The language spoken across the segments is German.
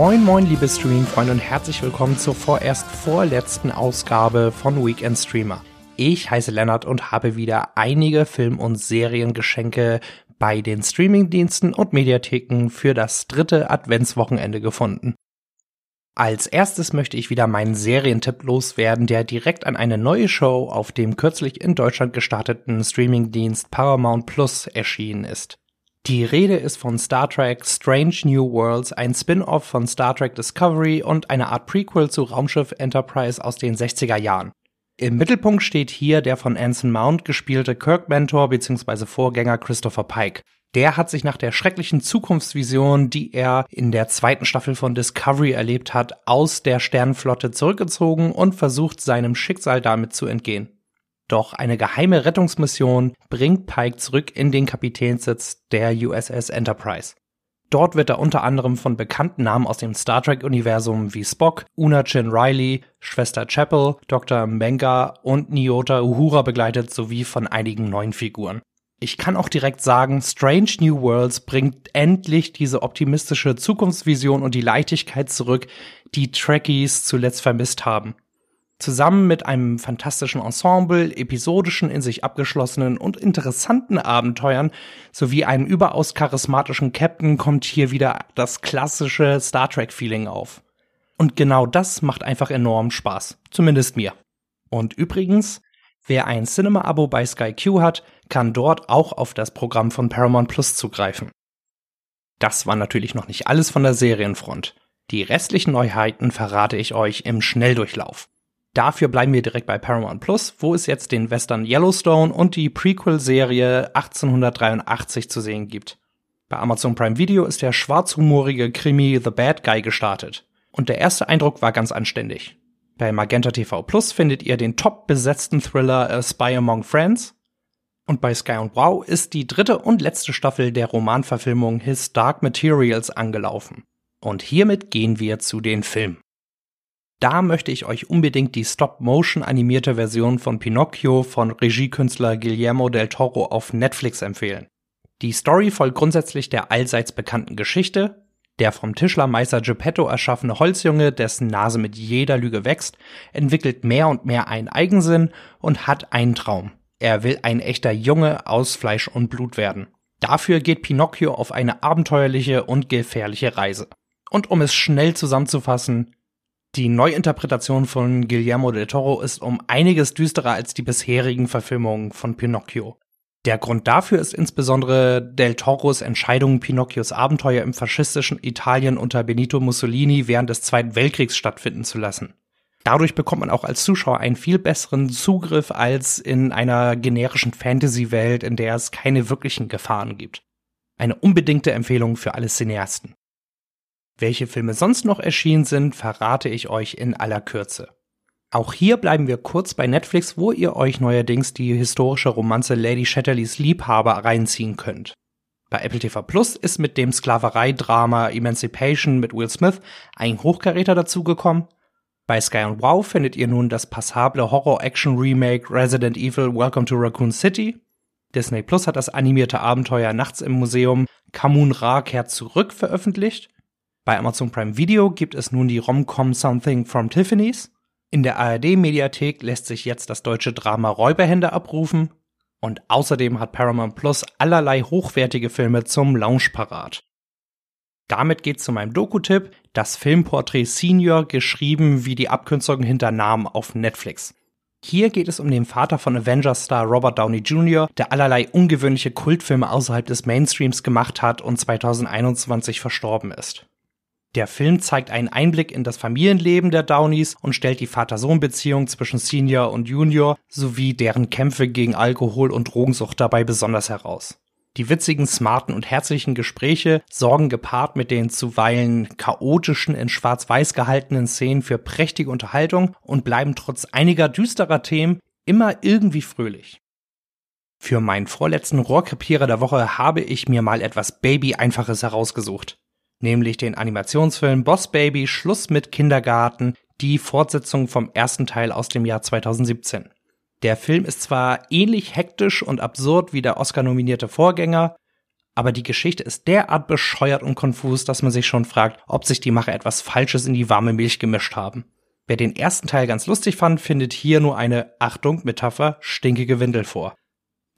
Moin moin liebe Streaming-Freunde und herzlich willkommen zur vorerst vorletzten Ausgabe von Weekend Streamer. Ich heiße Lennart und habe wieder einige Film- und Seriengeschenke bei den Streamingdiensten und Mediatheken für das dritte Adventswochenende gefunden. Als erstes möchte ich wieder meinen Serientipp loswerden, der direkt an eine neue Show auf dem kürzlich in Deutschland gestarteten Streamingdienst Paramount Plus erschienen ist. Die Rede ist von Star Trek Strange New Worlds, ein Spin-off von Star Trek Discovery und eine Art Prequel zu Raumschiff Enterprise aus den 60er Jahren. Im Mittelpunkt steht hier der von Anson Mount gespielte Kirk-Mentor bzw. Vorgänger Christopher Pike. Der hat sich nach der schrecklichen Zukunftsvision, die er in der zweiten Staffel von Discovery erlebt hat, aus der Sternenflotte zurückgezogen und versucht seinem Schicksal damit zu entgehen. Doch eine geheime Rettungsmission bringt Pike zurück in den Kapitänssitz der USS Enterprise. Dort wird er unter anderem von bekannten Namen aus dem Star Trek-Universum wie Spock, Una Chin Riley, Schwester Chapel, Dr. Menga und Nyota Uhura begleitet sowie von einigen neuen Figuren. Ich kann auch direkt sagen, Strange New Worlds bringt endlich diese optimistische Zukunftsvision und die Leichtigkeit zurück, die Trekkies zuletzt vermisst haben. Zusammen mit einem fantastischen Ensemble, episodischen, in sich abgeschlossenen und interessanten Abenteuern sowie einem überaus charismatischen Captain kommt hier wieder das klassische Star Trek-Feeling auf. Und genau das macht einfach enorm Spaß. Zumindest mir. Und übrigens, wer ein Cinema-Abo bei Sky Q hat, kann dort auch auf das Programm von Paramount Plus zugreifen. Das war natürlich noch nicht alles von der Serienfront. Die restlichen Neuheiten verrate ich euch im Schnelldurchlauf. Dafür bleiben wir direkt bei Paramount Plus, wo es jetzt den Western Yellowstone und die Prequel-Serie 1883 zu sehen gibt. Bei Amazon Prime Video ist der schwarzhumorige Krimi The Bad Guy gestartet. Und der erste Eindruck war ganz anständig. Bei Magenta TV Plus findet ihr den top besetzten Thriller A Spy Among Friends. Und bei Sky und Wow ist die dritte und letzte Staffel der Romanverfilmung His Dark Materials angelaufen. Und hiermit gehen wir zu den Filmen. Da möchte ich euch unbedingt die Stop-Motion animierte Version von Pinocchio von Regiekünstler Guillermo del Toro auf Netflix empfehlen. Die Story folgt grundsätzlich der allseits bekannten Geschichte. Der vom Tischlermeister Geppetto erschaffene Holzjunge, dessen Nase mit jeder Lüge wächst, entwickelt mehr und mehr einen Eigensinn und hat einen Traum. Er will ein echter Junge aus Fleisch und Blut werden. Dafür geht Pinocchio auf eine abenteuerliche und gefährliche Reise. Und um es schnell zusammenzufassen, die Neuinterpretation von Guillermo del Toro ist um einiges düsterer als die bisherigen Verfilmungen von Pinocchio. Der Grund dafür ist insbesondere del Toros Entscheidung, Pinocchios Abenteuer im faschistischen Italien unter Benito Mussolini während des Zweiten Weltkriegs stattfinden zu lassen. Dadurch bekommt man auch als Zuschauer einen viel besseren Zugriff als in einer generischen Fantasy-Welt, in der es keine wirklichen Gefahren gibt. Eine unbedingte Empfehlung für alle Cineasten. Welche Filme sonst noch erschienen sind, verrate ich euch in aller Kürze. Auch hier bleiben wir kurz bei Netflix, wo ihr euch neuerdings die historische Romanze Lady Shatterleys Liebhaber reinziehen könnt. Bei Apple TV Plus ist mit dem Sklaverei-Drama Emancipation mit Will Smith ein Hochkaräter dazugekommen. Bei Sky und Wow findet ihr nun das passable Horror-Action-Remake Resident Evil Welcome to Raccoon City. Disney Plus hat das animierte Abenteuer Nachts im Museum Kamun Ra kehrt zurück veröffentlicht. Bei Amazon Prime Video gibt es nun die Rom-Com Something from Tiffany's. In der ARD-Mediathek lässt sich jetzt das deutsche Drama Räuberhände abrufen. Und außerdem hat Paramount Plus allerlei hochwertige Filme zum Launch parat. Damit geht's zu meinem Doku-Tipp, das Filmporträt Senior, geschrieben wie die Abkürzung hinter Namen auf Netflix. Hier geht es um den Vater von Avengers-Star Robert Downey Jr., der allerlei ungewöhnliche Kultfilme außerhalb des Mainstreams gemacht hat und 2021 verstorben ist. Der Film zeigt einen Einblick in das Familienleben der Downies und stellt die Vater-Sohn-Beziehung zwischen Senior und Junior sowie deren Kämpfe gegen Alkohol und Drogensucht dabei besonders heraus. Die witzigen, smarten und herzlichen Gespräche sorgen gepaart mit den zuweilen chaotischen, in schwarz-weiß gehaltenen Szenen für prächtige Unterhaltung und bleiben trotz einiger düsterer Themen immer irgendwie fröhlich. Für meinen vorletzten Rohrkrepierer der Woche habe ich mir mal etwas Baby-Einfaches herausgesucht nämlich den Animationsfilm Boss Baby Schluss mit Kindergarten, die Fortsetzung vom ersten Teil aus dem Jahr 2017. Der Film ist zwar ähnlich hektisch und absurd wie der Oscar-nominierte Vorgänger, aber die Geschichte ist derart bescheuert und konfus, dass man sich schon fragt, ob sich die Macher etwas Falsches in die warme Milch gemischt haben. Wer den ersten Teil ganz lustig fand, findet hier nur eine Achtung Metapher stinkige Windel vor.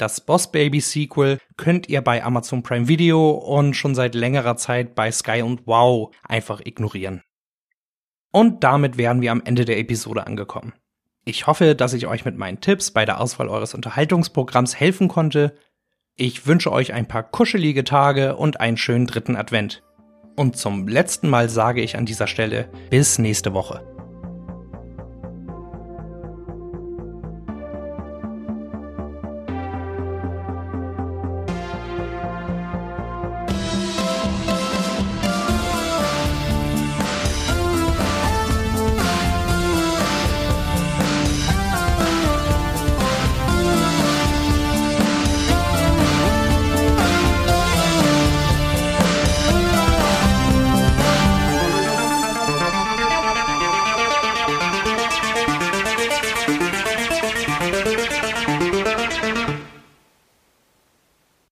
Das Boss Baby Sequel könnt ihr bei Amazon Prime Video und schon seit längerer Zeit bei Sky und Wow einfach ignorieren. Und damit wären wir am Ende der Episode angekommen. Ich hoffe, dass ich euch mit meinen Tipps bei der Auswahl eures Unterhaltungsprogramms helfen konnte. Ich wünsche euch ein paar kuschelige Tage und einen schönen dritten Advent. Und zum letzten Mal sage ich an dieser Stelle bis nächste Woche.